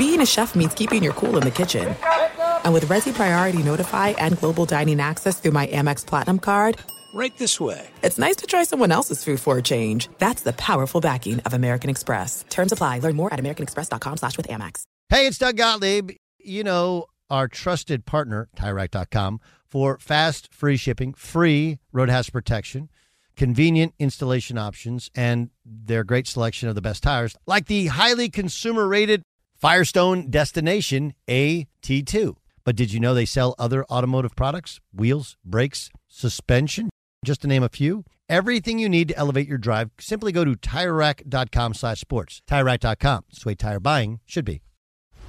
being a chef means keeping your cool in the kitchen. And with Resy Priority Notify and Global Dining Access through my Amex Platinum card, Right this way. it's nice to try someone else's food for a change. That's the powerful backing of American Express. Terms apply. Learn more at americanexpress.com slash with Amex. Hey, it's Doug Gottlieb. You know, our trusted partner, TireRack.com, for fast, free shipping, free road hazard protection, convenient installation options, and their great selection of the best tires, like the highly consumer rated Firestone Destination AT2. But did you know they sell other automotive products? Wheels, brakes, suspension, just to name a few. Everything you need to elevate your drive, simply go to TireRack.com slash sports. TireRack.com. It's the way tire buying should be.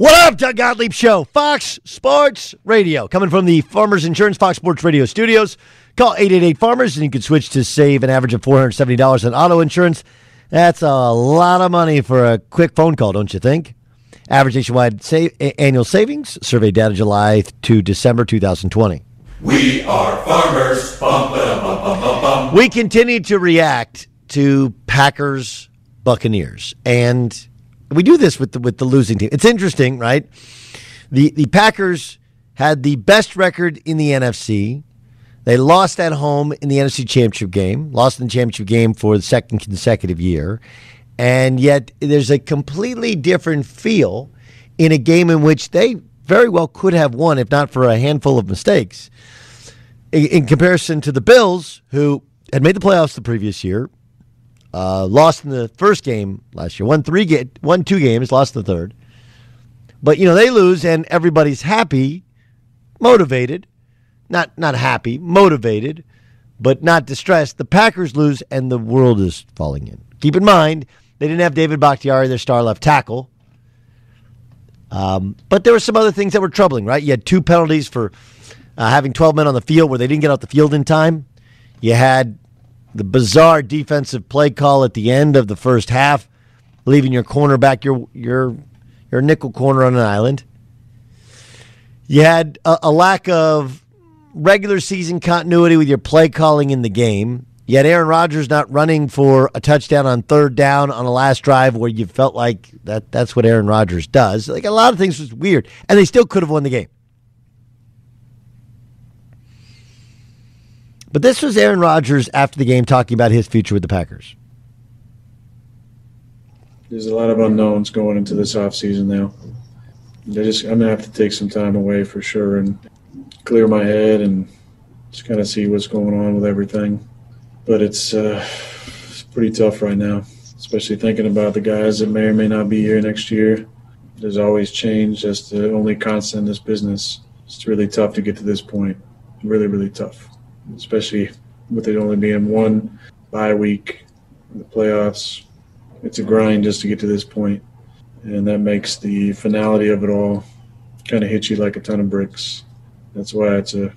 What up, Doug Gottlieb Show, Fox Sports Radio, coming from the Farmers Insurance Fox Sports Radio studios. Call 888 Farmers and you can switch to save an average of $470 on auto insurance. That's a lot of money for a quick phone call, don't you think? Average nationwide save, annual savings, survey data July to December 2020. We are farmers. Bum, ba, bum, bum, bum, bum. We continue to react to Packers Buccaneers, and we do this with the with the losing team. It's interesting, right? The the Packers had the best record in the NFC. They lost at home in the NFC Championship game, lost in the championship game for the second consecutive year, and yet there's a completely different feel in a game in which they very well could have won, if not for a handful of mistakes. In, in comparison to the Bills, who had made the playoffs the previous year, uh, lost in the first game last year, won three, ga- won two games, lost the third. But you know they lose, and everybody's happy, motivated, not not happy, motivated, but not distressed. The Packers lose, and the world is falling in. Keep in mind they didn't have David Bakhtiari, their star left tackle. Um, but there were some other things that were troubling, right? You had two penalties for uh, having 12 men on the field where they didn't get off the field in time. You had the bizarre defensive play call at the end of the first half, leaving your cornerback, your your your nickel corner on an island. You had a, a lack of regular season continuity with your play calling in the game. Had Aaron Rodgers not running for a touchdown on third down on a last drive where you felt like that that's what Aaron Rodgers does. Like a lot of things was weird, and they still could have won the game. But this was Aaron Rodgers after the game talking about his future with the Packers. There's a lot of unknowns going into this offseason now. I just I'm gonna have to take some time away for sure and clear my head and just kind of see what's going on with everything. But it's uh, it's pretty tough right now, especially thinking about the guys that may or may not be here next year. There's always change. That's the only constant in this business. It's really tough to get to this point. Really, really tough, especially with it only being one bye week in the playoffs. It's a grind just to get to this point, and that makes the finality of it all kind of hit you like a ton of bricks. That's why it's a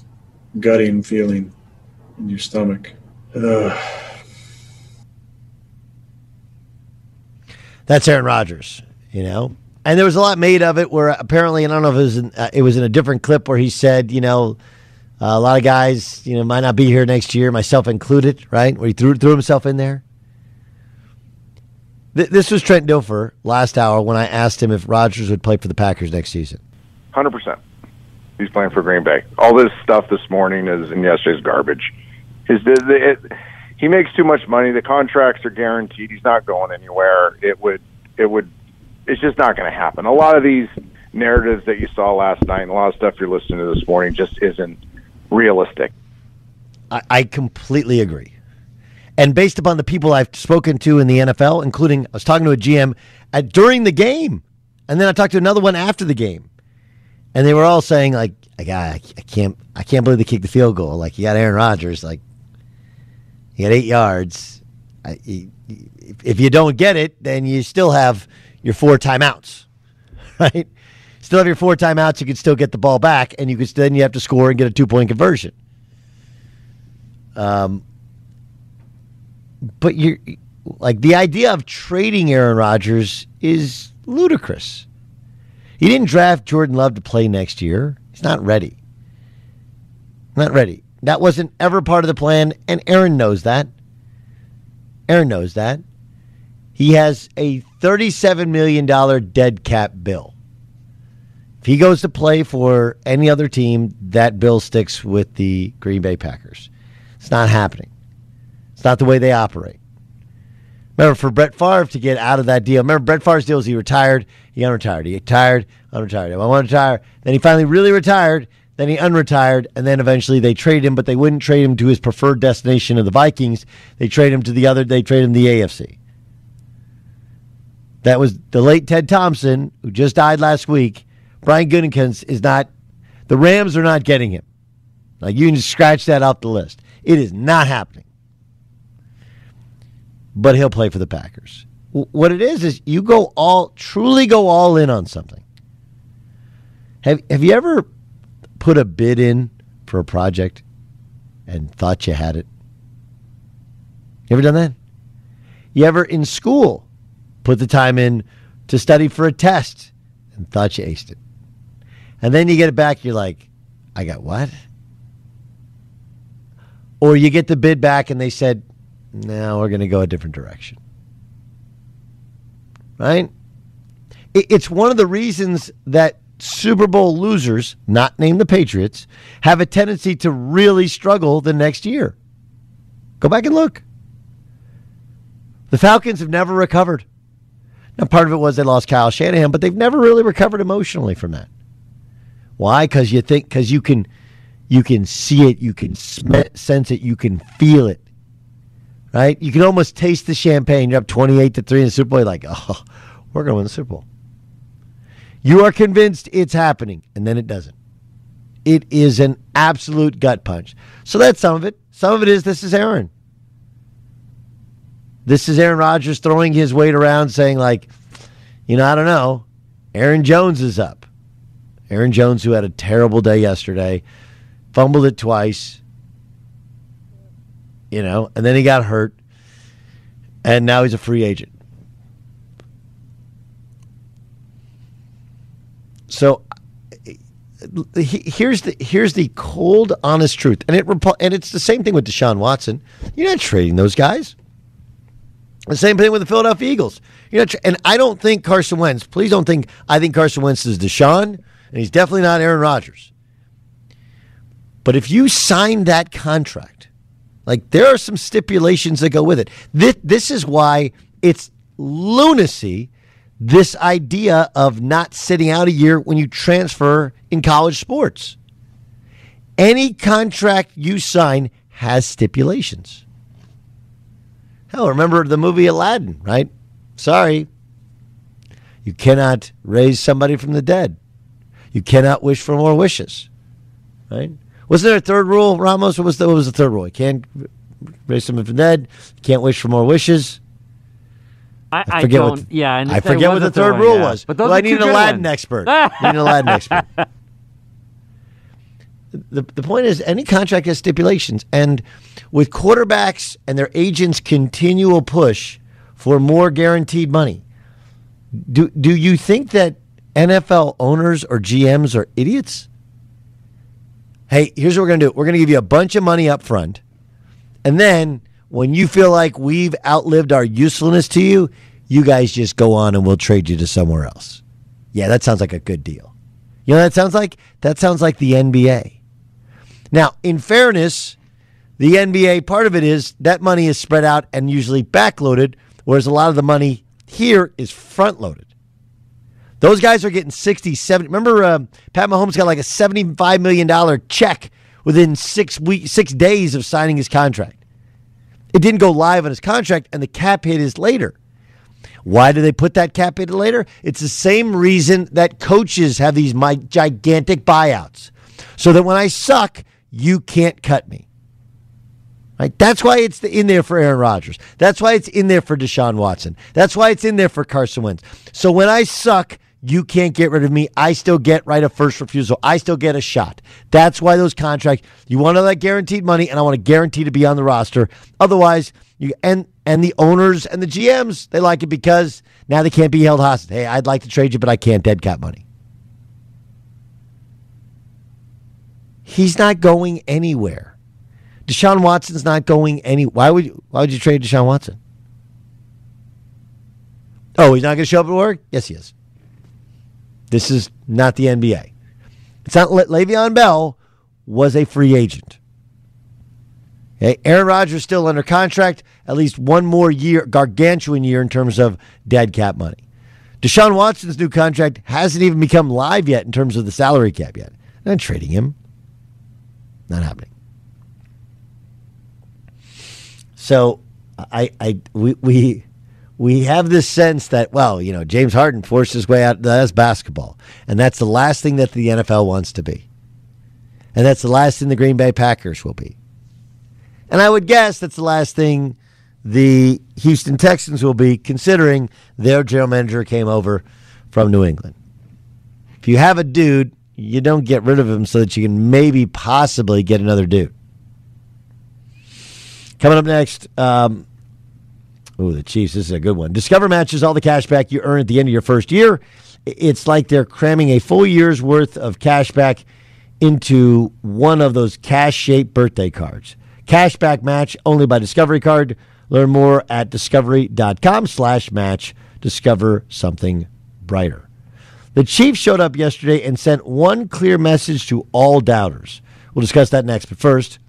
gutting feeling in your stomach. Ugh. That's Aaron Rodgers, you know. And there was a lot made of it where apparently, I don't know if it was in, uh, it was in a different clip where he said, you know, Uh, a lot of guys, you know, might not be here next year, myself included, right? Where he threw threw himself in there. Th- this was Trent Dilfer last hour when I asked him if Rodgers would play for the Packers next season. Hundred percent. He's playing for Green Bay. All this stuff this morning is and yesterday's garbage. His the, it, he makes too much money. The contracts are guaranteed. He's not going anywhere. It would it would it's just not going to happen. A lot of these narratives that you saw last night and a lot of stuff you're listening to this morning just isn't realistic. I, I completely agree. And based upon the people I've spoken to in the NFL, including I was talking to a GM at, during the game, and then I talked to another one after the game, and they were all saying like, "I got, I can't, I can't believe they kicked the field goal. Like you got Aaron Rodgers, like he had eight yards. I, if you don't get it, then you still have your four timeouts, right? Still have your four timeouts. You can still get the ball back, and you can then you have to score and get a two point conversion. Um, but you're like the idea of trading Aaron Rodgers is ludicrous. He didn't draft Jordan Love to play next year. He's not ready. Not ready. That wasn't ever part of the plan, and Aaron knows that. Aaron knows that. He has a $37 million dead cap bill. If he goes to play for any other team, that bill sticks with the Green Bay Packers. It's not happening. It's not the way they operate. Remember, for Brett Favre to get out of that deal, remember Brett Favre's deal is he retired, he unretired, he retired, unretired. I want to retire. Then he finally really retired, then he unretired, and then eventually they trade him, but they wouldn't trade him to his preferred destination of the Vikings. They trade him to the other, they trade him the AFC. That was the late Ted Thompson, who just died last week. Brian Gutekunst is not, the Rams are not getting him. Like you can scratch that off the list. It is not happening. But he'll play for the Packers. What it is is you go all truly go all in on something. Have have you ever put a bid in for a project and thought you had it? You ever done that? You ever in school put the time in to study for a test and thought you aced it? And then you get it back, you're like, I got what? Or you get the bid back and they said, no, we're going to go a different direction. Right? It's one of the reasons that Super Bowl losers, not named the Patriots, have a tendency to really struggle the next year. Go back and look. The Falcons have never recovered. Now, part of it was they lost Kyle Shanahan, but they've never really recovered emotionally from that. Why? Because you think, because you can, you can see it, you can sense it, you can feel it right? You can almost taste the champagne. You're up 28 to 3 in the Super Bowl. You're like, oh, we're going to win the Super Bowl. You are convinced it's happening, and then it doesn't. It is an absolute gut punch. So that's some of it. Some of it is this is Aaron. This is Aaron Rodgers throwing his weight around saying, like, you know, I don't know. Aaron Jones is up. Aaron Jones, who had a terrible day yesterday, fumbled it twice you know, and then he got hurt, and now he's a free agent. So here's the here's the cold, honest truth, and it and it's the same thing with Deshaun Watson. You're not trading those guys. The same thing with the Philadelphia Eagles. You know, and I don't think Carson Wentz. Please don't think I think Carson Wentz is Deshaun, and he's definitely not Aaron Rodgers. But if you sign that contract Like there are some stipulations that go with it. This, this is why it's lunacy. This idea of not sitting out a year when you transfer in college sports. Any contract you sign has stipulations. Hell, remember the movie Aladdin, right? Sorry. You cannot raise somebody from the dead. You cannot wish for more wishes. Right? Wasn't there a third rule, Ramos? What was the, what was the third rule? You can't raise somebody from dead. You can't wish for more wishes. I, I forget what. Yeah, I forget what the third rule was. But those well, I need an Aladdin ones. expert. I need an Aladdin expert. The, the point is, any contract has stipulations, and with quarterbacks and their agents' continual push for more guaranteed money, do do you think that NFL owners or GMs are idiots? Hey, here's what we're going to do. We're going to give you a bunch of money up front. And then when you feel like we've outlived our usefulness to you, you guys just go on and we'll trade you to somewhere else. Yeah, that sounds like a good deal. You know that sounds like? That sounds like the NBA. Now, in fairness, the NBA part of it is that money is spread out and usually backloaded, whereas a lot of the money here is front loaded. Those guys are getting 60, 70. Remember, uh, Pat Mahomes got like a $75 million check within six weeks, six days of signing his contract. It didn't go live on his contract, and the cap hit is later. Why do they put that cap hit later? It's the same reason that coaches have these my gigantic buyouts, so that when I suck, you can't cut me. Right? That's why it's in there for Aaron Rodgers. That's why it's in there for Deshaun Watson. That's why it's in there for Carson Wentz. So when I suck, you can't get rid of me. I still get right of first refusal. I still get a shot. That's why those contracts, you want all that guaranteed money, and I want to guarantee to be on the roster. Otherwise, you and and the owners and the GMs, they like it because now they can't be held hostage. Hey, I'd like to trade you, but I can't dead cap money. He's not going anywhere. Deshaun Watson's not going any. Why would you, why would you trade Deshaun Watson? Oh, he's not going to show up at work? Yes, he is. This is not the NBA. It's not Le- Le'Veon Bell was a free agent. Okay, Aaron Rodgers still under contract, at least one more year, gargantuan year in terms of dead cap money. Deshaun Watson's new contract hasn't even become live yet in terms of the salary cap yet. Not trading him. Not happening. So I I we we we have this sense that, well, you know, James Harden forced his way out. That's basketball. And that's the last thing that the NFL wants to be. And that's the last thing the Green Bay Packers will be. And I would guess that's the last thing the Houston Texans will be, considering their general manager came over from New England. If you have a dude, you don't get rid of him so that you can maybe possibly get another dude. Coming up next, um, Oh, the Chiefs. This is a good one. Discover matches all the cash back you earn at the end of your first year. It's like they're cramming a full year's worth of cash back into one of those cash shaped birthday cards. Cashback match only by Discover Card. Learn more at discover.com slash match. Discover something brighter. The Chiefs showed up yesterday and sent one clear message to all doubters. We'll discuss that next. But first,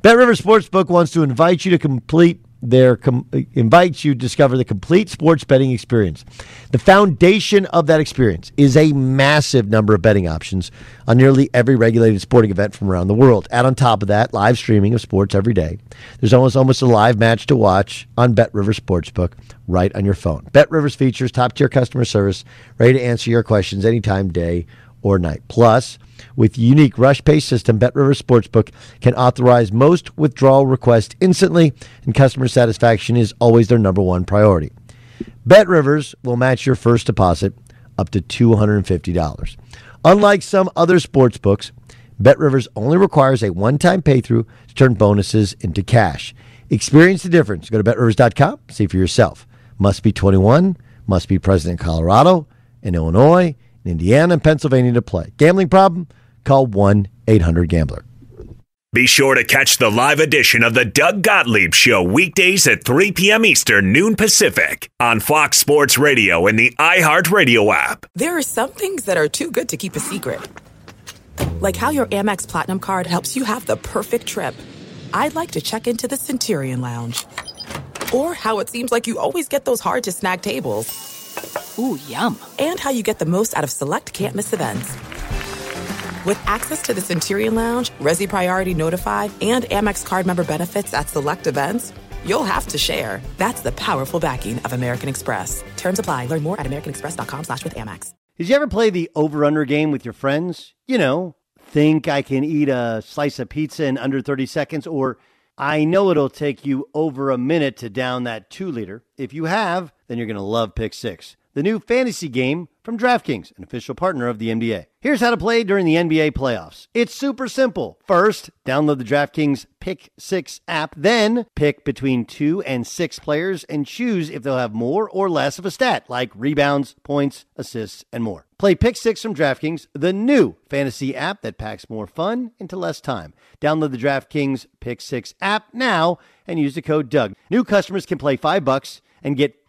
BetRivers Sportsbook wants to invite you to complete their com- invites you to discover the complete sports betting experience. The foundation of that experience is a massive number of betting options on nearly every regulated sporting event from around the world. Add on top of that, live streaming of sports every day. There's almost almost a live match to watch on BetRivers Sportsbook right on your phone. Bet Rivers features top tier customer service, ready to answer your questions anytime, day or night. Plus, with unique rush pay system, BetRivers Sportsbook can authorize most withdrawal requests instantly, and customer satisfaction is always their number one priority. BetRivers will match your first deposit up to $250. Unlike some other sports books, BetRivers only requires a one-time pay-through to turn bonuses into cash. Experience the difference. Go to betrivers.com, see for yourself. Must be 21, must be present in Colorado, and Illinois, in Indiana, and Pennsylvania to play. Gambling problem? Call 1 800 Gambler. Be sure to catch the live edition of the Doug Gottlieb Show weekdays at 3 p.m. Eastern, noon Pacific on Fox Sports Radio and the iHeartRadio app. There are some things that are too good to keep a secret, like how your Amex Platinum card helps you have the perfect trip. I'd like to check into the Centurion Lounge. Or how it seems like you always get those hard to snag tables. Ooh, yum. And how you get the most out of select can't miss events. With access to the Centurion Lounge, Resy Priority Notified, and Amex card member benefits at select events, you'll have to share. That's the powerful backing of American Express. Terms apply. Learn more at americanexpress.com slash with Amex. Did you ever play the over-under game with your friends? You know, think I can eat a slice of pizza in under 30 seconds, or I know it'll take you over a minute to down that two liter. If you have, then you're going to love Pick Six, the new fantasy game from DraftKings, an official partner of the NBA. Here's how to play during the NBA playoffs. It's super simple. First, download the DraftKings Pick 6 app, then pick between 2 and 6 players and choose if they'll have more or less of a stat like rebounds, points, assists, and more. Play Pick 6 from DraftKings, the new fantasy app that packs more fun into less time. Download the DraftKings Pick 6 app now and use the code Doug. New customers can play 5 bucks and get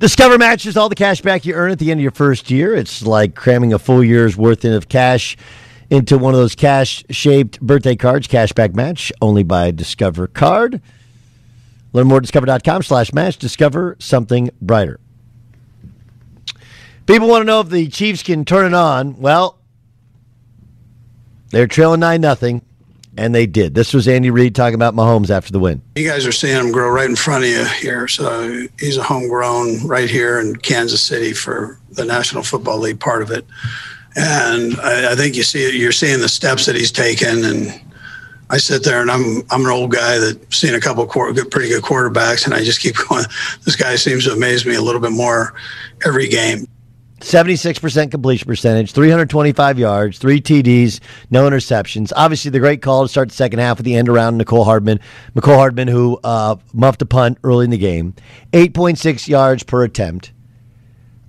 Discover matches all the cash back you earn at the end of your first year. It's like cramming a full year's worth of cash into one of those cash shaped birthday cards. Cashback match only by Discover Card. Learn more at discover.com slash match. Discover something brighter. People want to know if the Chiefs can turn it on. Well, they're trailing 9 nothing and they did. This was Andy Reid talking about Mahomes after the win. You guys are seeing him grow right in front of you here. So he's a homegrown right here in Kansas City for the National Football League part of it. And I, I think you see you're seeing the steps that he's taken. And I sit there and I'm I'm an old guy that's seen a couple pretty good quarterbacks, and I just keep going. This guy seems to amaze me a little bit more every game. 76% completion percentage, 325 yards, three TDs, no interceptions. Obviously, the great call to start the second half at the end around Mecole Hardman. Mecole Hardman, who uh, muffed a punt early in the game, 8.6 yards per attempt.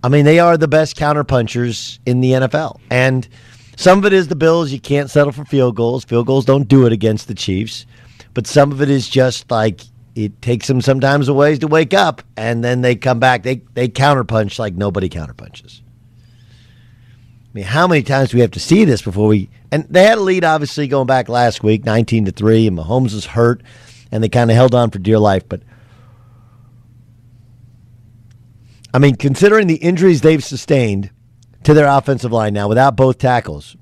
I mean, they are the best counterpunchers in the NFL. And some of it is the Bills. You can't settle for field goals. Field goals don't do it against the Chiefs. But some of it is just like it takes them sometimes a ways to wake up, and then they come back. They they counterpunch like nobody counterpunches. I mean, how many times do we have to see this before we? And they had a lead, obviously, going back last week, nineteen to three, and Mahomes was hurt, and they kind of held on for dear life. But I mean, considering the injuries they've sustained to their offensive line now without both tackles,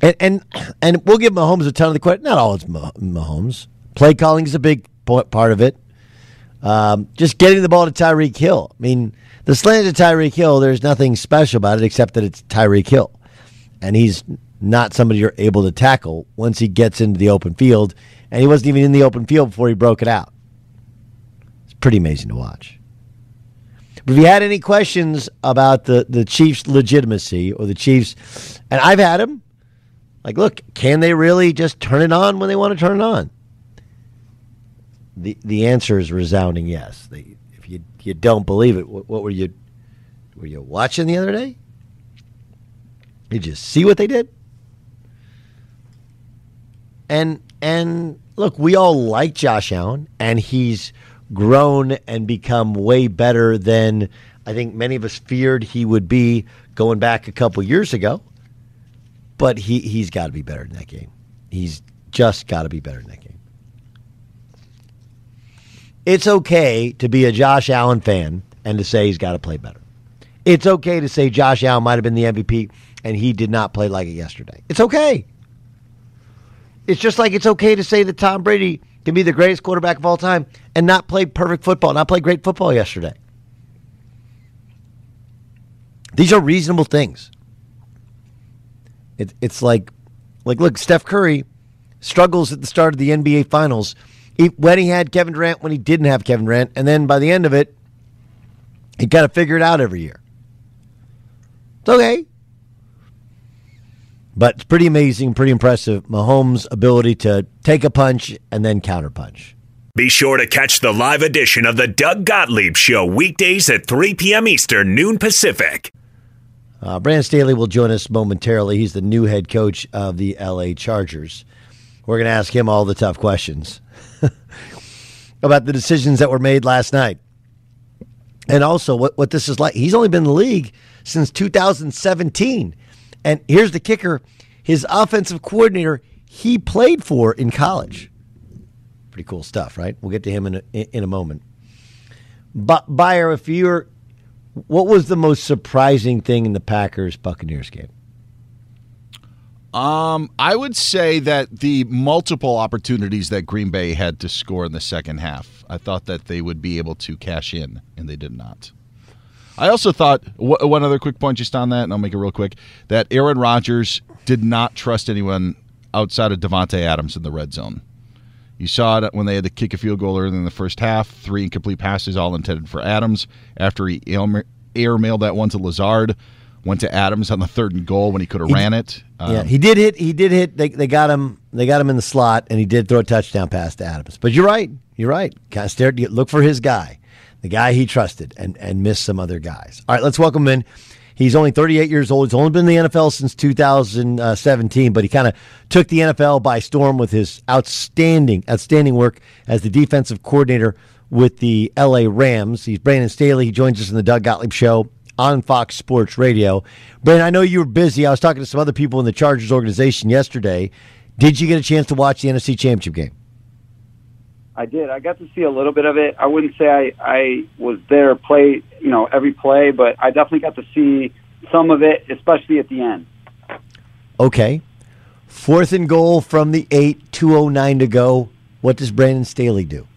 and and and we'll give Mahomes a ton of the credit. Not all it's Mahomes. Play calling is a big part of it. Um, just getting the ball to Tyreek Hill. I mean, the slant to Tyreek Hill, there's nothing special about it except that it's Tyreek Hill. And he's not somebody you're able to tackle once he gets into the open field. And he wasn't even in the open field before he broke it out. It's pretty amazing to watch. But if you had any questions about the, the Chiefs' legitimacy or the Chiefs, and I've had them, like, look, can they really just turn it on when they want to turn it on? The the answer is resounding yes. They, if you you don't believe it, what, what were you were you watching the other day? Did you see what they did? And and look, we all like Josh Allen, and he's grown and become way better than I think many of us feared he would be going back a couple years ago. But he he's got to be better in that game. He's just got to be better in that game it's okay to be a Josh Allen fan and to say he's got to play better. It's okay to say Josh Allen might have been the MVP and he did not play like it yesterday. It's okay. It's just like it's okay to say that Tom Brady can be the greatest quarterback of all time and not play perfect football, not play great football yesterday. These are reasonable things. It, it's like, like, look, Steph Curry struggles at the start of the NBA Finals he, when he had Kevin Durant, when he didn't have Kevin Durant, and then by the end of it, he kind of figured it out every year. It's okay. But it's pretty amazing, pretty impressive. Mahomes' ability to take a punch and then counterpunch. Be sure to catch the live edition of the Doug Gottlieb Show weekdays at 3 p.m. Eastern, noon Pacific. Uh, Brandon Staley will join us momentarily. He's the new head coach of the LA Chargers. We're going to ask him all the tough questions. About the decisions that were made last night. And also what, what this is like. He's only been in the league since 2017. And here's the kicker his offensive coordinator he played for in college. Pretty cool stuff, right? We'll get to him in a, in a moment. But Beyer, if you're, what was the most surprising thing in the Packers Buccaneers game? Um, I would say that the multiple opportunities that Green Bay had to score in the second half, I thought that they would be able to cash in, and they did not. I also thought one other quick point just on that, and I'll make it real quick. That Aaron Rodgers did not trust anyone outside of Davante Adams in the red zone. You saw it when they had to kick a field goal early in the first half. Three incomplete passes, all intended for Adams. After he air mailed that one to Lazard, went to Adams on the third and goal when he could have ran it. Um, yeah, he did hit. He did hit. They, they got him. They got him in the slot, and he did throw a touchdown pass to Adams. But you're right. You're right. Kind of stared. Look for his guy, the guy he trusted, and and missed some other guys. All right, let's welcome him in. He's only 38 years old. He's only been in the NFL since 2017, but he kind of took the NFL by storm with his outstanding, outstanding work as the defensive coordinator with the LA Rams. He's Brandon Staley. He joins us in the Doug Gottlieb Show on Fox Sports Radio. Brandon, I know you were busy. I was talking to some other people in the Chargers organization yesterday. Did you get a chance to watch the NFC Championship game? I did. I got to see a little bit of it. I wouldn't say I, I was there play, you know, every play, but I definitely got to see some of it, especially at the end. Okay. Fourth and goal from the eight, 209 to go. What does Brandon Staley do?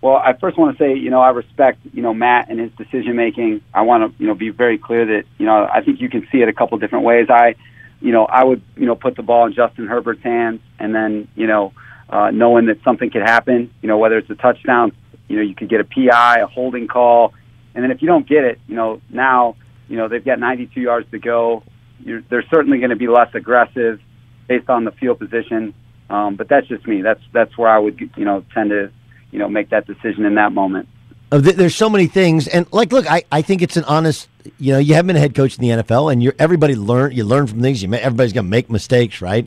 Well, I first want to say, you know, I respect, you know, Matt and his decision making. I want to, you know, be very clear that, you know, I think you can see it a couple different ways. I, you know, I would, you know, put the ball in Justin Herbert's hands, and then, you know, uh, knowing that something could happen, you know, whether it's a touchdown, you know, you could get a PI, a holding call, And then if you don't get it, you know, now, you know, they've got 92 yards to go. You're, they're certainly going to be less aggressive based on the field position. Um, but that's just me. That's that's where I would, you know, tend to, you know, make that decision in that moment. There's so many things, and like, look, I, I think it's an honest. You know, you haven't been a head coach in the NFL, and you're everybody learn. You learn from things. You everybody's gonna make mistakes, right?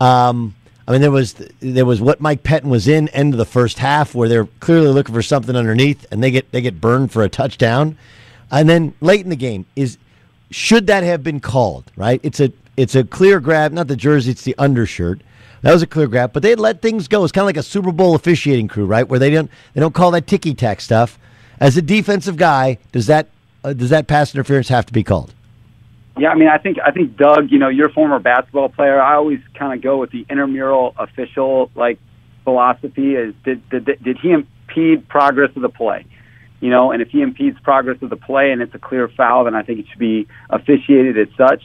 Um, I mean, there was there was what Mike Pettine was in end of the first half, where they're clearly looking for something underneath, and they get they get burned for a touchdown, and then late in the game is should that have been called? Right? It's a it's a clear grab, not the jersey, it's the undershirt. That was a clear grab, but they let things go. It's kind of like a Super Bowl officiating crew, right? Where they don't they don't call that ticky tack stuff. As a defensive guy, does that uh, does that pass interference have to be called? Yeah, I mean, I think I think Doug, you know, you're a former basketball player. I always kind of go with the intramural official like philosophy. Is did did did he impede progress of the play? You know, and if he impedes progress of the play and it's a clear foul, then I think it should be officiated as such.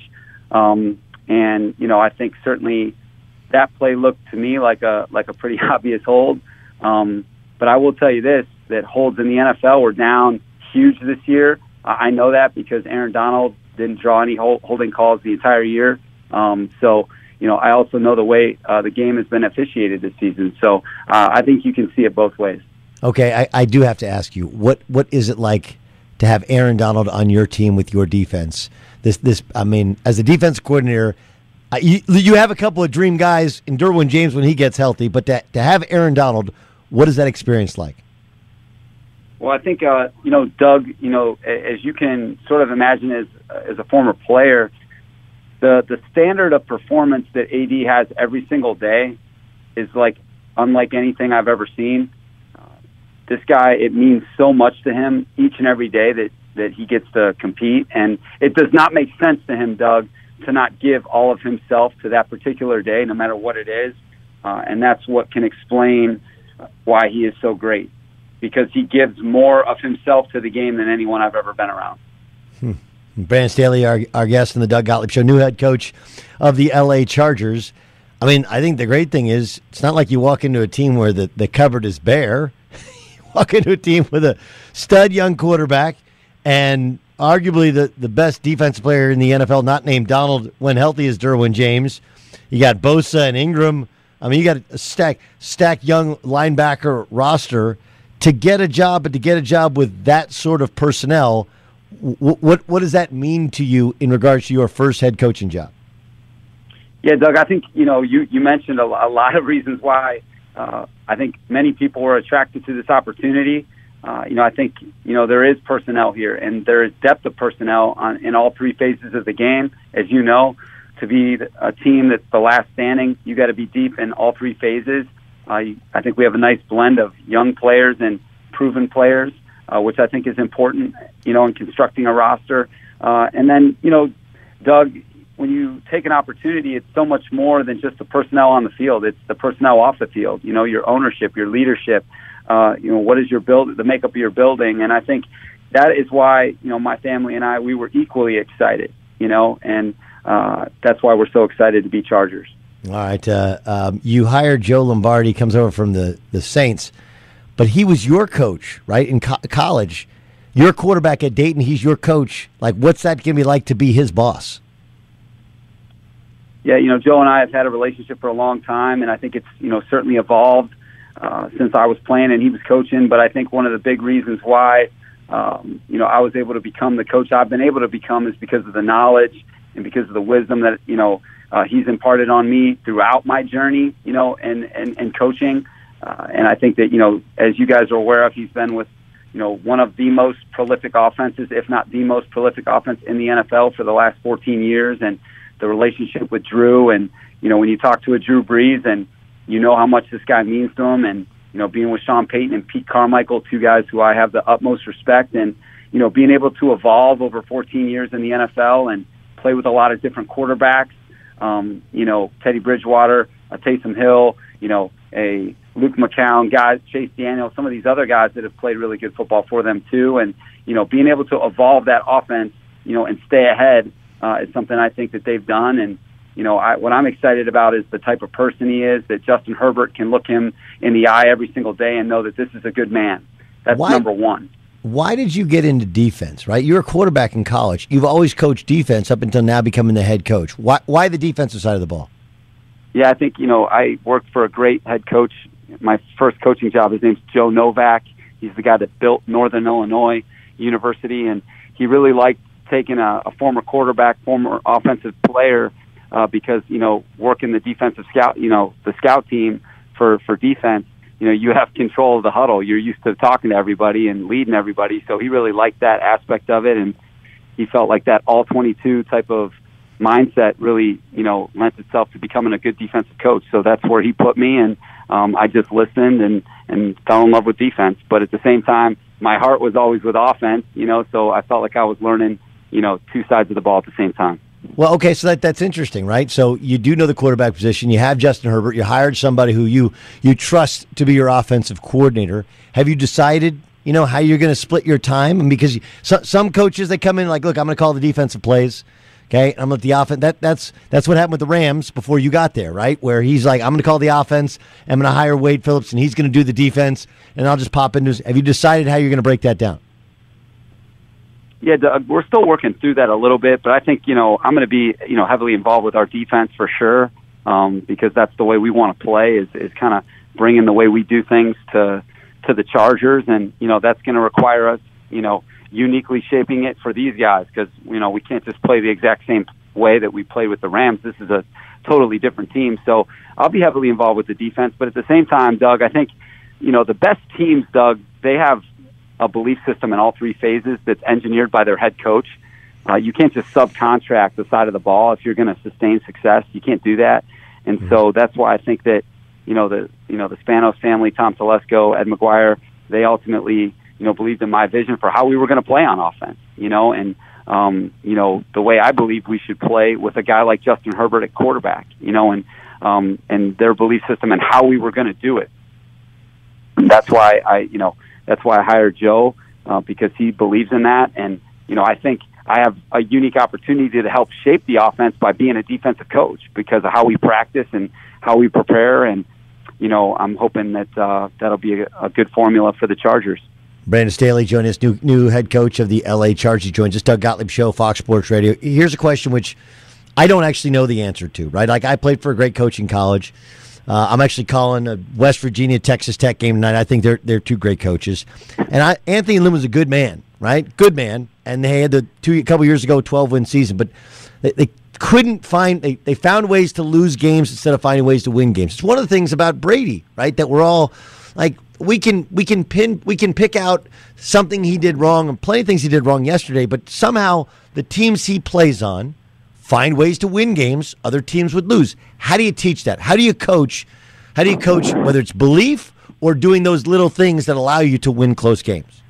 Um, and you know, I think certainly that play looked to me like a like a pretty obvious hold. Um, but I will tell you this: that holds in the NFL were down huge this year. I know that because Aaron Donald didn't draw any holding calls the entire year. Um, so you know, I also know the way uh, the game has been officiated this season. So uh, I think you can see it both ways. Okay, I, I do have to ask you what what is it like to have Aaron Donald on your team with your defense? This this I mean, as a defense coordinator you, you have a couple of dream guys in Derwin James when he gets healthy, but to, to have Aaron Donald, what is that experience like? Well, I think uh, you know, Doug. You know, as you can sort of imagine, as as a former player, the the standard of performance that AD has every single day is like unlike anything I've ever seen. Uh, this guy, it means so much to him each and every day that that he gets to compete, and it does not make sense to him, Doug, to not give all of himself to that particular day, no matter what it is. Uh, and that's what can explain why he is so great, because he gives more of himself to the game than anyone I've ever been around. Hmm. Brandon Staley, our, our guest in the Doug Gottlieb Show, new head coach of the LA Chargers. I mean, I think the great thing is it's not like you walk into a team where the, the cupboard is bare. you walk into a team with a stud young quarterback and arguably the, the best defensive player in the NFL, not named Donald when healthy, is Derwin James. You got Bosa and Ingram. I mean, you got a stack stack young linebacker roster to get a job, but to get a job with that sort of personnel. What what, does that mean to you in regards to your first head coaching job? Yeah, Doug, I think you know you you mentioned a, a lot of reasons why uh, I think many people were attracted to this opportunity uh, you know, I think you know there is personnel here, and there is depth of personnel on, in all three phases of the game. As you know, to be a team that's the last standing, you got to be deep in all three phases. Uh, I think we have a nice blend of young players and proven players, uh, which I think is important. You know, in constructing a roster, uh, and then you know, Doug, when you take an opportunity, it's so much more than just the personnel on the field. It's the personnel off the field. You know, your ownership, your leadership uh, you know, what is your build, the makeup of your building, and I think that is why you know my family and I we were equally excited, you know, and uh, that's why we're so excited to be Chargers. All right, uh, um, you hired Joe Lombardi, comes over from the the Saints, but he was your coach, right, in co- college. Your quarterback at Dayton, he's your coach. Like, what's that going to be like to be his boss? Yeah, you know, Joe and I have had a relationship for a long time, and I think it's you know certainly evolved uh, since I was playing and he was coaching. But I think one of the big reasons why, um, you know, I was able to become the coach I've been able to become is because of the knowledge and because of the wisdom that you know uh, he's imparted on me throughout my journey, you know, and and, and coaching. Uh, and I think that you know, as you guys are aware of, he's been with you know one of the most prolific offenses, if not the most prolific offense in the NFL for the last 14 years, and the relationship with Drew and you know when you talk to a Drew Brees and you know how much this guy means to him, and you know being with Sean Payton and Pete Carmichael, two guys who I have the utmost respect, and you know being able to evolve over 14 years in the NFL and play with a lot of different quarterbacks. Um, you know Teddy Bridgewater, a Taysom Hill, you know a Luke McCown, guys, Chase Daniel, some of these other guys that have played really good football for them too, and you know being able to evolve that offense, you know, and stay ahead uh, is something I think that they've done, and you know, I, what I'm excited about is the type of person he is. That Justin Herbert can look him in the eye every single day and know that this is a good man. That's why, number one. why did you get into defense? Right, you're a quarterback in college. You've always coached defense up until now becoming the head coach. Why why the defensive side of the ball? Yeah, I think you know I worked for a great head coach. My first coaching job, his name's Joe Novak. He's the guy that built Northern Illinois University, and he really liked taking a, a former quarterback, former offensive player, uh, because you know working the defensive scout, you know the scout team for for defense. You know you have control of the huddle. You're used to talking to everybody and leading everybody, so he really liked that aspect of it, and he felt like that all 22 type of mindset really, you know, lent itself to becoming a good defensive coach. So that's where he put me, and um, I just listened and and fell in love with defense. But at the same time, my heart was always with offense, you know. So I felt like I was learning, you know, two sides of the ball at the same time. Well, okay, so that that's interesting, right? So you do know the quarterback position. You have Justin Herbert. You hired somebody who you you trust to be your offensive coordinator. Have you decided, you know, how you're going to split your time? Because some some coaches they come in like, look, I'm going to call the defensive plays. Okay, I'm at the offense. That that's that's what happened with the Rams before you got there, right? Where he's like, I'm going to call the offense. I'm going to hire Wade Phillips, and he's going to do the defense, and I'll just pop into. Have you decided how you're going to break that down? Yeah, Doug, we're still working through that a little bit, but I think you know I'm going to be you know heavily involved with our defense for sure, um, because that's the way we want to play. Is is kind of bringing the way we do things to to the Chargers, and you know that's going to require us, you know uniquely shaping it for these guys because you know we can't just play the exact same way that we played with the Rams. This is a totally different team. So I'll be heavily involved with the defense, but at the same time, Doug, I think you know the best teams, Doug, they have a belief system in all three phases that's engineered by their head coach. Uh, you can't just subcontract the side of the ball if you're going to sustain success. You can't do that, and mm-hmm. so that's why I think that you know the you know the Spanos family, Tom Telesco, Ed McGuire, they ultimately you know, believed in my vision for how we were going to play on offense, you know, and, um, you know, the way I believe we should play with a guy like Justin Herbert at quarterback, you know, and, um, and their belief system and how we were going to do it. And that's why I, you know, that's why I hired Joe, uh, because he believes in that. And, you know, I think I have a unique opportunity to help shape the offense by being a defensive coach because of how we practice and how we prepare. And, you know, I'm hoping that, uh, that'll be a, a good formula for the Chargers. Brandon Staley joins us, new new head coach of the LA Chargers. Joins us, Doug Gottlieb Show, Fox Sports Radio. Here's a question which I don't actually know the answer to. Right, like I played for a great coach in college. Uh, I'm actually calling a West Virginia Texas Tech game tonight. I think they're they're two great coaches, and I, Anthony Lynn was a good man, right? Good man, and they had the two a couple years ago 12 win season, but they, they couldn't find they, they found ways to lose games instead of finding ways to win games. It's one of the things about Brady, right? That we're all like we can we can pin we can pick out something he did wrong and plenty of things he did wrong yesterday, but somehow the teams he plays on find ways to win games other teams would lose. How do you teach that? How do you coach? How do you coach whether it's belief or doing those little things that allow you to win close games?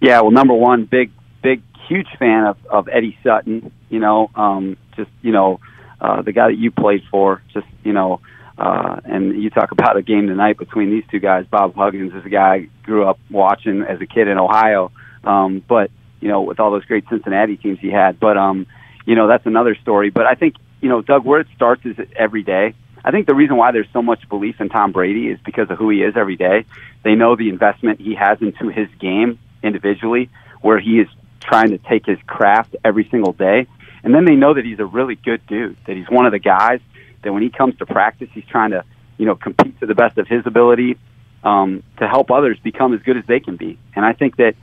Yeah, well, number one, big, big, huge fan of, of Eddie Sutton. You know, um, just you know, uh, the guy that you played for. Just you know, uh, and you talk about a game tonight between these two guys. Bob Huggins is a guy I grew up watching as a kid in Ohio. Um, but, you know, with all those great Cincinnati teams he had. But, um, you know, that's another story. But I think, you know, Doug, where it starts is every day. I think the reason why there's so much belief in Tom Brady is because of who he is every day. They know the investment he has into his game individually, where he is trying to take his craft every single day. And then they know that he's a really good dude, that he's one of the guys that when he comes to practice, he's trying to, you know, compete to the best of his ability um, to help others become as good as they can be. And I think that,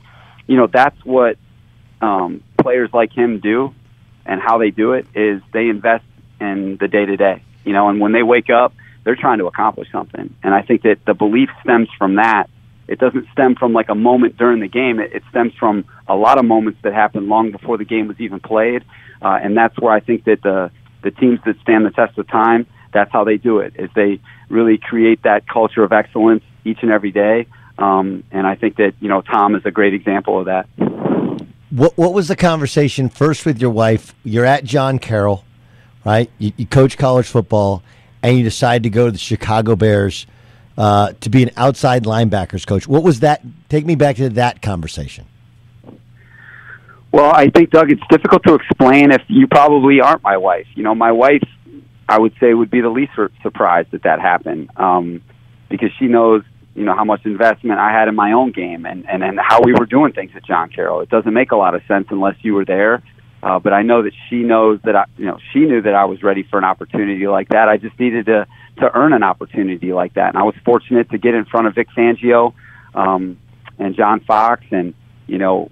you know, that's what um, players like him do, and how they do it is they invest in the day to day. You know, and when they wake up, they're trying to accomplish something. And I think that the belief stems from that. It doesn't stem from like a moment during the game. It, it stems from a lot of moments that happened long before the game was even played. Uh, and that's where I think that the the teams that stand the test of time, that's how they do it. Is they really create that culture of excellence each and every day. Um, and I think that you know Tom is a great example of that. What What was the conversation first with your wife? You're at John Carroll, right? You, you coach college football, and you decide to go to the Chicago Bears uh, to be an outside linebackers coach. What was that? Take me back to that conversation. Well, I think, Doug, it's difficult to explain if you probably aren't my wife. You know, my wife, I would say, would be the least surprised that that happened um, because she knows you know how much investment I had in my own game and and and how we were doing things at John Carroll. It doesn't make a lot of sense unless you were there. Uh, but I know that she knows that I, you know, she knew that I was ready for an opportunity like that. I just needed to to earn an opportunity like that, and I was fortunate to get in front of Vic Fangio um, and John Fox, and you know,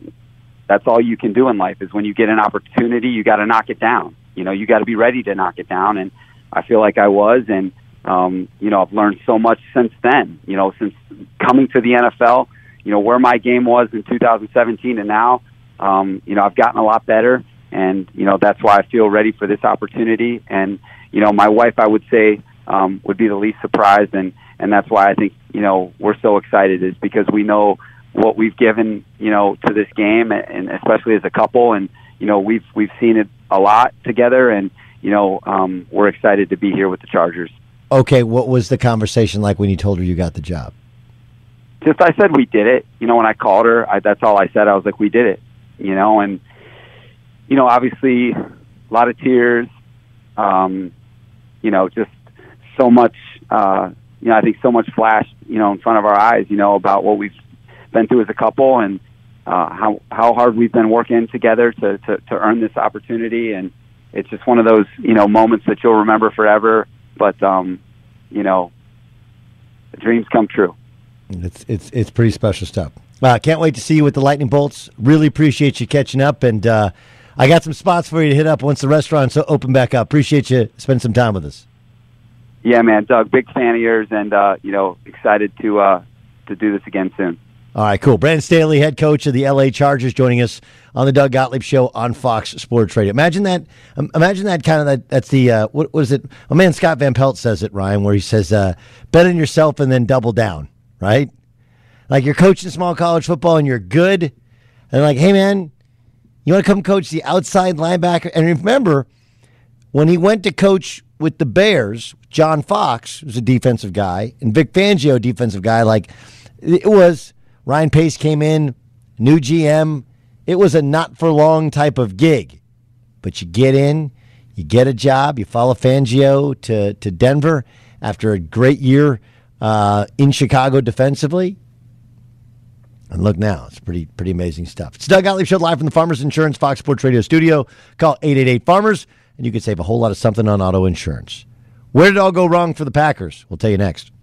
that's all you can do in life is when you get an opportunity, you got to knock it down. You know, you got to be ready to knock it down, and I feel like I was, and um, you know, I've learned so much since then. You know, since coming to the NFL, you know, where my game was in 2017 and now, um, you know, I've gotten a lot better, and you know, that's why I feel ready for this opportunity. And you know, my wife, I would say, um, would be the least surprised, and and that's why I think you know we're so excited is because we know what we've given you know to this game, and especially as a couple, and you know we've we've seen it a lot together, and you know um, we're excited to be here with the Chargers. Okay, what was the conversation like when you told her you got the job? Just I said we did it. You know, when I called her, I, that's all I said. I was like, we did it. You know, and you know, obviously, a lot of tears. Um, you know, just so much. Uh, you know, I think so much flashed. You know, in front of our eyes. You know, about what we've been through as a couple and uh, how how hard we've been working together to, to to earn this opportunity. And it's just one of those you know moments that you'll remember forever but um, you know, dreams come true. It's it's it's pretty special stuff. Uh, can't wait to see you with the lightning bolts. Really appreciate you catching up, and uh, I got some spots for you to hit up once the restaurants open back up. Appreciate you spending some time with us. Yeah, man, Doug, big fan of yours, and uh, you know, excited to uh, to do this again soon. All right, cool. Brandon Staley, head coach of the LA Chargers, joining us on the Doug Gottlieb Show on Fox Sports Radio. Imagine that. Imagine that kind of that. That's the uh, what was it? My man Scott Van Pelt says it, Ryan, where he says, uh, "Bet on yourself and then double down." Right? Like you're coaching small college football and you're good, and like, hey man, you want to come coach the outside linebacker? And remember, when he went to coach with the Bears, John Fox was a defensive guy, and Vic Fangio, defensive guy. Like it was Ryan Pace came in, new GM. It was a not for long type of gig. But you get in, you get a job, you follow Fangio to, to Denver after a great year uh, in Chicago defensively. And look now, it's pretty pretty amazing stuff. It's Doug Gottlieb Show live from the Farmers Insurance Fox Sports Radio studio. Call 888 Farmers, and you can save a whole lot of something on auto insurance. Where did it all go wrong for the Packers? We'll tell you next.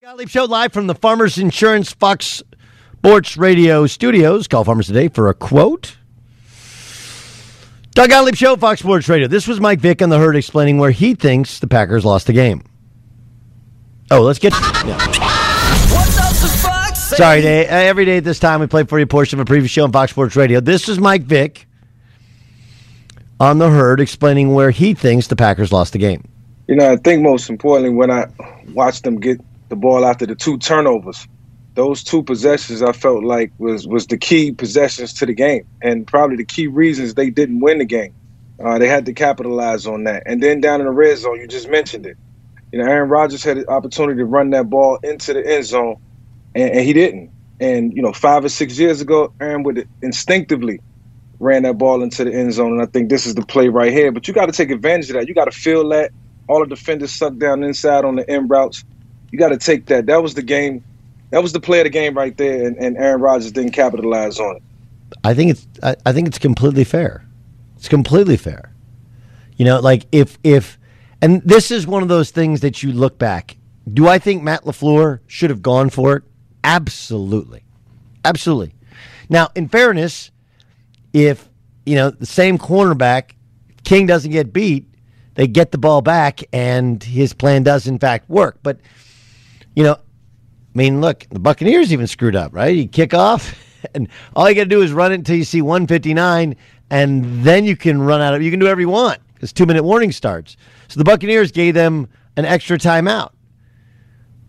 Gottlieb Show live from the Farmers Insurance Fox Sports Radio studios. Call Farmers today for a quote. Doug Gottlieb Show, Fox Sports Radio. This was Mike Vick on the herd explaining where he thinks the Packers lost the game. Oh, let's get. What's up, the Fox? Sorry, day. Uh, every day at this time, we play for you a portion of a previous show on Fox Sports Radio. This is Mike Vick on the herd explaining where he thinks the Packers lost the game. You know, I think most importantly, when I watched them get the ball after the two turnovers, those two possessions I felt like was was the key possessions to the game, and probably the key reasons they didn't win the game. Uh, they had to capitalize on that, and then down in the red zone, you just mentioned it. You know, Aaron Rodgers had the opportunity to run that ball into the end zone, and, and he didn't. And you know, five or six years ago, Aaron would instinctively ran that ball into the end zone, and I think this is the play right here. But you got to take advantage of that. You got to feel that. All the defenders suck down inside on the end routes. You got to take that. That was the game. That was the play of the game right there, and, and Aaron Rodgers didn't capitalize on it. I think it's. I, I think it's completely fair. It's completely fair. You know, like if if, and this is one of those things that you look back. Do I think Matt LaFleur should have gone for it? Absolutely, absolutely. Now, in fairness, if you know the same cornerback King doesn't get beat, they get the ball back, and his plan does in fact work. But you know, I mean, look, the Buccaneers even screwed up, right? You kick off, and all you got to do is run it until you see 159, and then you can run out of. You can do whatever you want because two minute warning starts. So the Buccaneers gave them an extra timeout,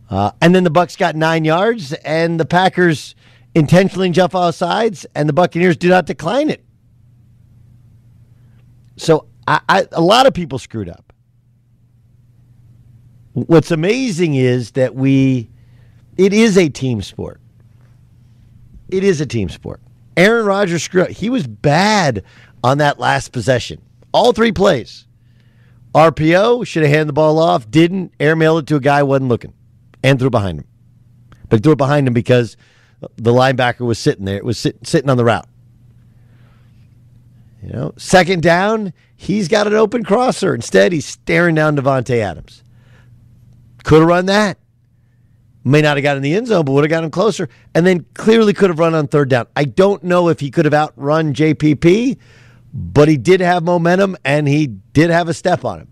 uh, and then the Bucks got nine yards, and the Packers intentionally jump off sides, and the Buccaneers do not decline it. So I, I, a lot of people screwed up. What's amazing is that we, it is a team sport. It is a team sport. Aaron Rodgers screwed up. He was bad on that last possession. All three plays. RPO, should have handed the ball off, didn't, airmail it to a guy wasn't looking, and threw it behind him. But threw it behind him because the linebacker was sitting there. It was sit, sitting on the route. You know, second down, he's got an open crosser. Instead, he's staring down Davante Adams. Could have run that. May not have got in the end zone, but would have got him closer. And then clearly could have run on third down. I don't know if he could have outrun JPP, but he did have momentum and he did have a step on him.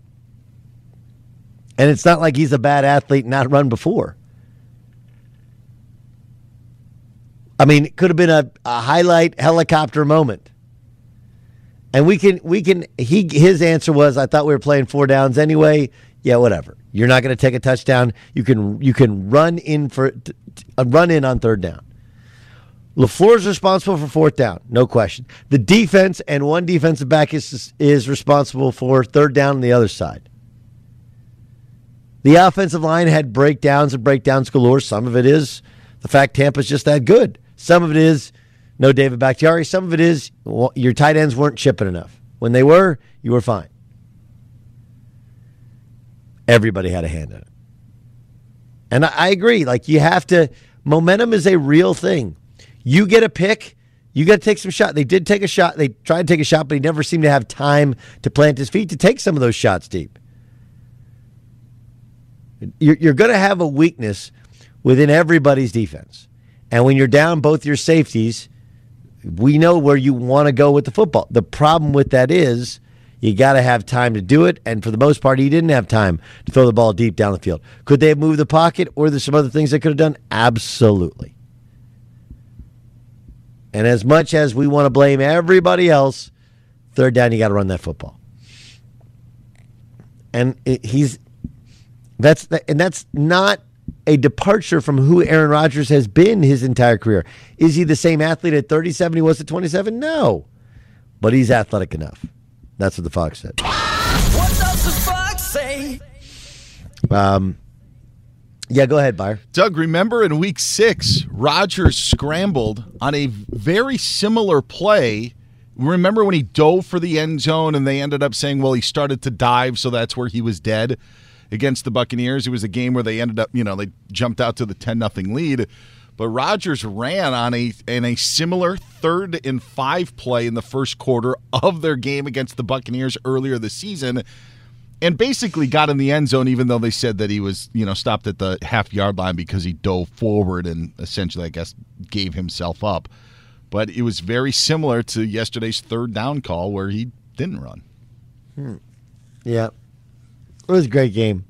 And it's not like he's a bad athlete not run before. I mean, it could have been a, a highlight helicopter moment. And we can we can he his answer was I thought we were playing four downs anyway. Yeah, whatever. You're not going to take a touchdown. You can you can run in for a uh, run in on third down. LaFleur is responsible for fourth down, no question. The defense and one defensive back is is responsible for third down on the other side. The offensive line had breakdowns and breakdowns galore. Some of it is the fact Tampa's just that good. Some of it is no David Bakhtiari. Some of it is your tight ends weren't chipping enough. When they were, you were fine. Everybody had a hand in it. And I, I agree. Like, you have to, momentum is a real thing. You get a pick, You got to take some shot. They did take a shot. They tried to take a shot, but he never seemed to have time to plant his feet to take some of those shots deep. You're, you're going to have a weakness within everybody's defense. And when you're down both your safeties, we know where you want to go with the football. The problem with that is you got to have time to do it. And for the most part, he didn't have time to throw the ball deep down the field. Could they have moved the pocket or there's some other things they could have done? Absolutely. And as much as we want to blame everybody else, third down, you got to run that football. And he's that's and that's not a departure from who Aaron Rodgers has been his entire career. Is he the same athlete at 37 he was at 27? No. But he's athletic enough. That's what the Fox said. What does the fox say? Um, yeah, go ahead, Byron. Doug, remember in week six, Rodgers scrambled on a very similar play. Remember when he dove for the end zone and they ended up saying, well, he started to dive, so that's where he was dead against the Buccaneers. It was a game where they ended up, you know, they jumped out to the 10 nothing lead. But Rodgers ran on a in a similar third and five play in the first quarter of their game against the Buccaneers earlier this season and basically got in the end zone, even though they said that he was, you know, stopped at the half yard line because he dove forward and essentially, I guess, gave himself up. But it was very similar to yesterday's third down call where he didn't run. Hmm. Yeah, it was a great game.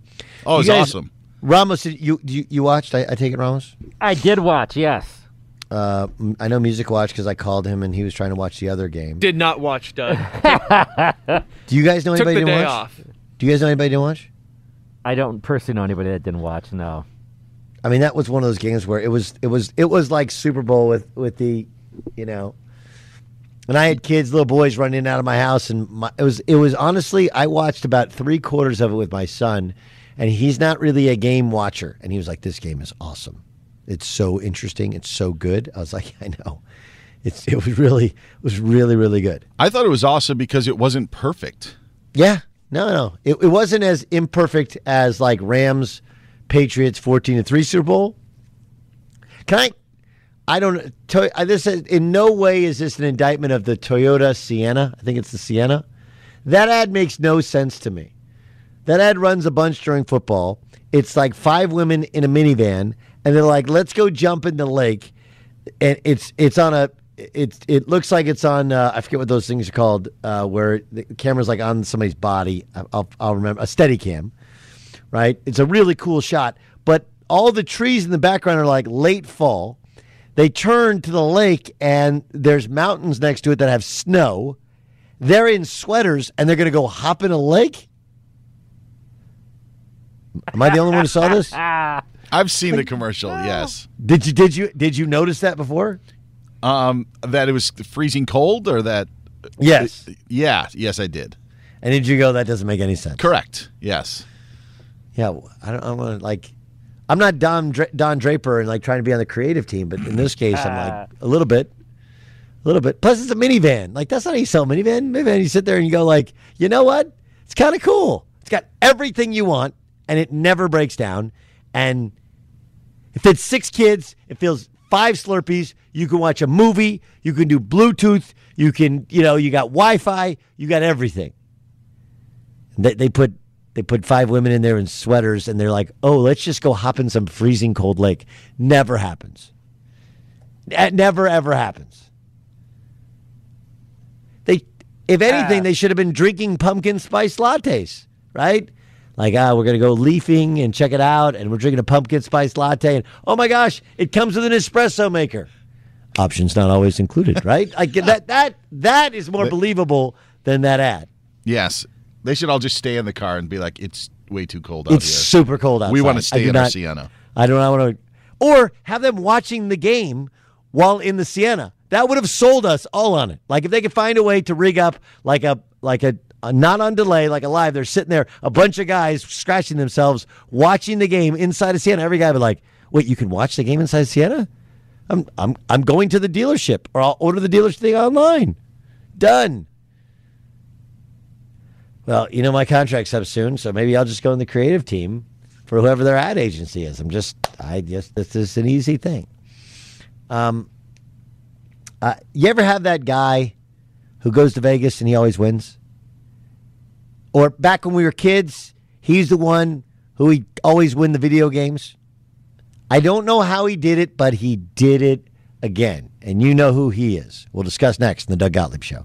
Oh, it was guys- awesome. Ramos, did you you, you watched? I, I take it, Ramos. I did watch, yes. Uh, m- I know music Watch because I called him and he was trying to watch the other game. Did not watch Doug. Do you guys know anybody Took anybody the didn't day watch? off. Do you guys know anybody didn't watch? I don't personally know anybody that didn't watch. No. I mean, that was one of those games where it was it was it was like Super Bowl with with the, you know. And I had kids, little boys, running in and out of my house, and my, it was it was honestly I watched about three quarters of it with my son, and he's not really a game watcher, and he was like, "This game is awesome, it's so interesting, it's so good." I was like, "I know." It's it was really it was really really good. I thought it was awesome because it wasn't perfect. Yeah, no, no, it, it wasn't as imperfect as like Rams, Patriots, fourteen to three Super Bowl. Can I? I don't. To, I, this is, in no way is this an indictment of the Toyota Sienna. I think it's the Sienna. That ad makes no sense to me. That ad runs a bunch during football. It's like five women in a minivan, and they're like, "Let's go jump in the lake." And it's it's on a it's it looks like it's on uh, I forget what those things are called uh, where the camera's like on somebody's body. I'll I'll remember a steady cam, right? It's a really cool shot, but all the trees in the background are like late fall. They turn to the lake and there's mountains next to it that have snow. They're in sweaters and they're going to go hop in a lake. Am I the only one who saw this? I've seen the commercial. Yes. Did you did you did you notice that before? Um, that it was freezing cold, or that? Yes. Yeah. Yes, I did. And did you go? That doesn't make any sense. Correct. Yes. Yeah, I don't. I want to like. I'm not Don Dra- Don Draper and like trying to be on the creative team, but in this case, I'm like a little bit, a little bit. Plus, it's a minivan. Like that's not how you sell a minivan. Minivan, you sit there and you go like, you know what? It's kind of cool. It's got everything you want, and it never breaks down. And if it's six kids. It feels five Slurpees. You can watch a movie. You can do Bluetooth. You can, you know, you got Wi-Fi. You got everything. They, they put they put five women in there in sweaters, and they're like, "Oh, let's just go hop in some freezing cold lake." Never happens. That never ever happens. They, if anything, ah. they should have been drinking pumpkin spice lattes, right? Like, ah, we're gonna go leafing and check it out, and we're drinking a pumpkin spice latte, and oh my gosh, it comes with an espresso maker. Options not always included, right? Like that that that is more believable than that ad. Yes. They should all just stay in the car and be like, "It's way too cold out It's here. super cold outside. We want I to stay do in our not- Sienna." I do not want to. Or have them watching the game while in the Sienna. That would have sold us all on it. Like if they could find a way to rig up like a like a, a not on delay, like alive. They're sitting there, a bunch of guys scratching themselves, watching the game inside of Sienna. Every guy would be like, "Wait, you can watch the game inside of Sienna? I'm I'm I'm going to the dealership, or I'll order the dealership thing online. Done." Well, you know my contract's up soon, so maybe I'll just go in the creative team for whoever their ad agency is. I'm just, I just, this is an easy thing. Um, Uh, you ever have that guy who goes to Vegas and he always wins? Or back when we were kids, he's the one who always win the video games. I don't know how he did it, but he did it again. And you know who he is. We'll discuss next in the Doug Gottlieb Show.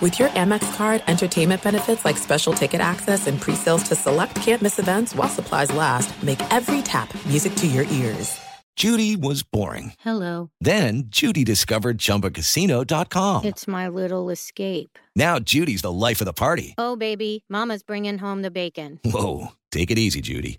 With your Amex card, entertainment benefits like special ticket access and pre-sales to select campus events while supplies last make every tap music to your ears. Judy was boring. Hello. Then Judy discovered ChumbaCasino.com. It's my little escape. Now Judy's the life of the party. Oh, baby, mama's bringing home the bacon. Whoa, take it easy, Judy.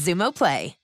Xumo Play.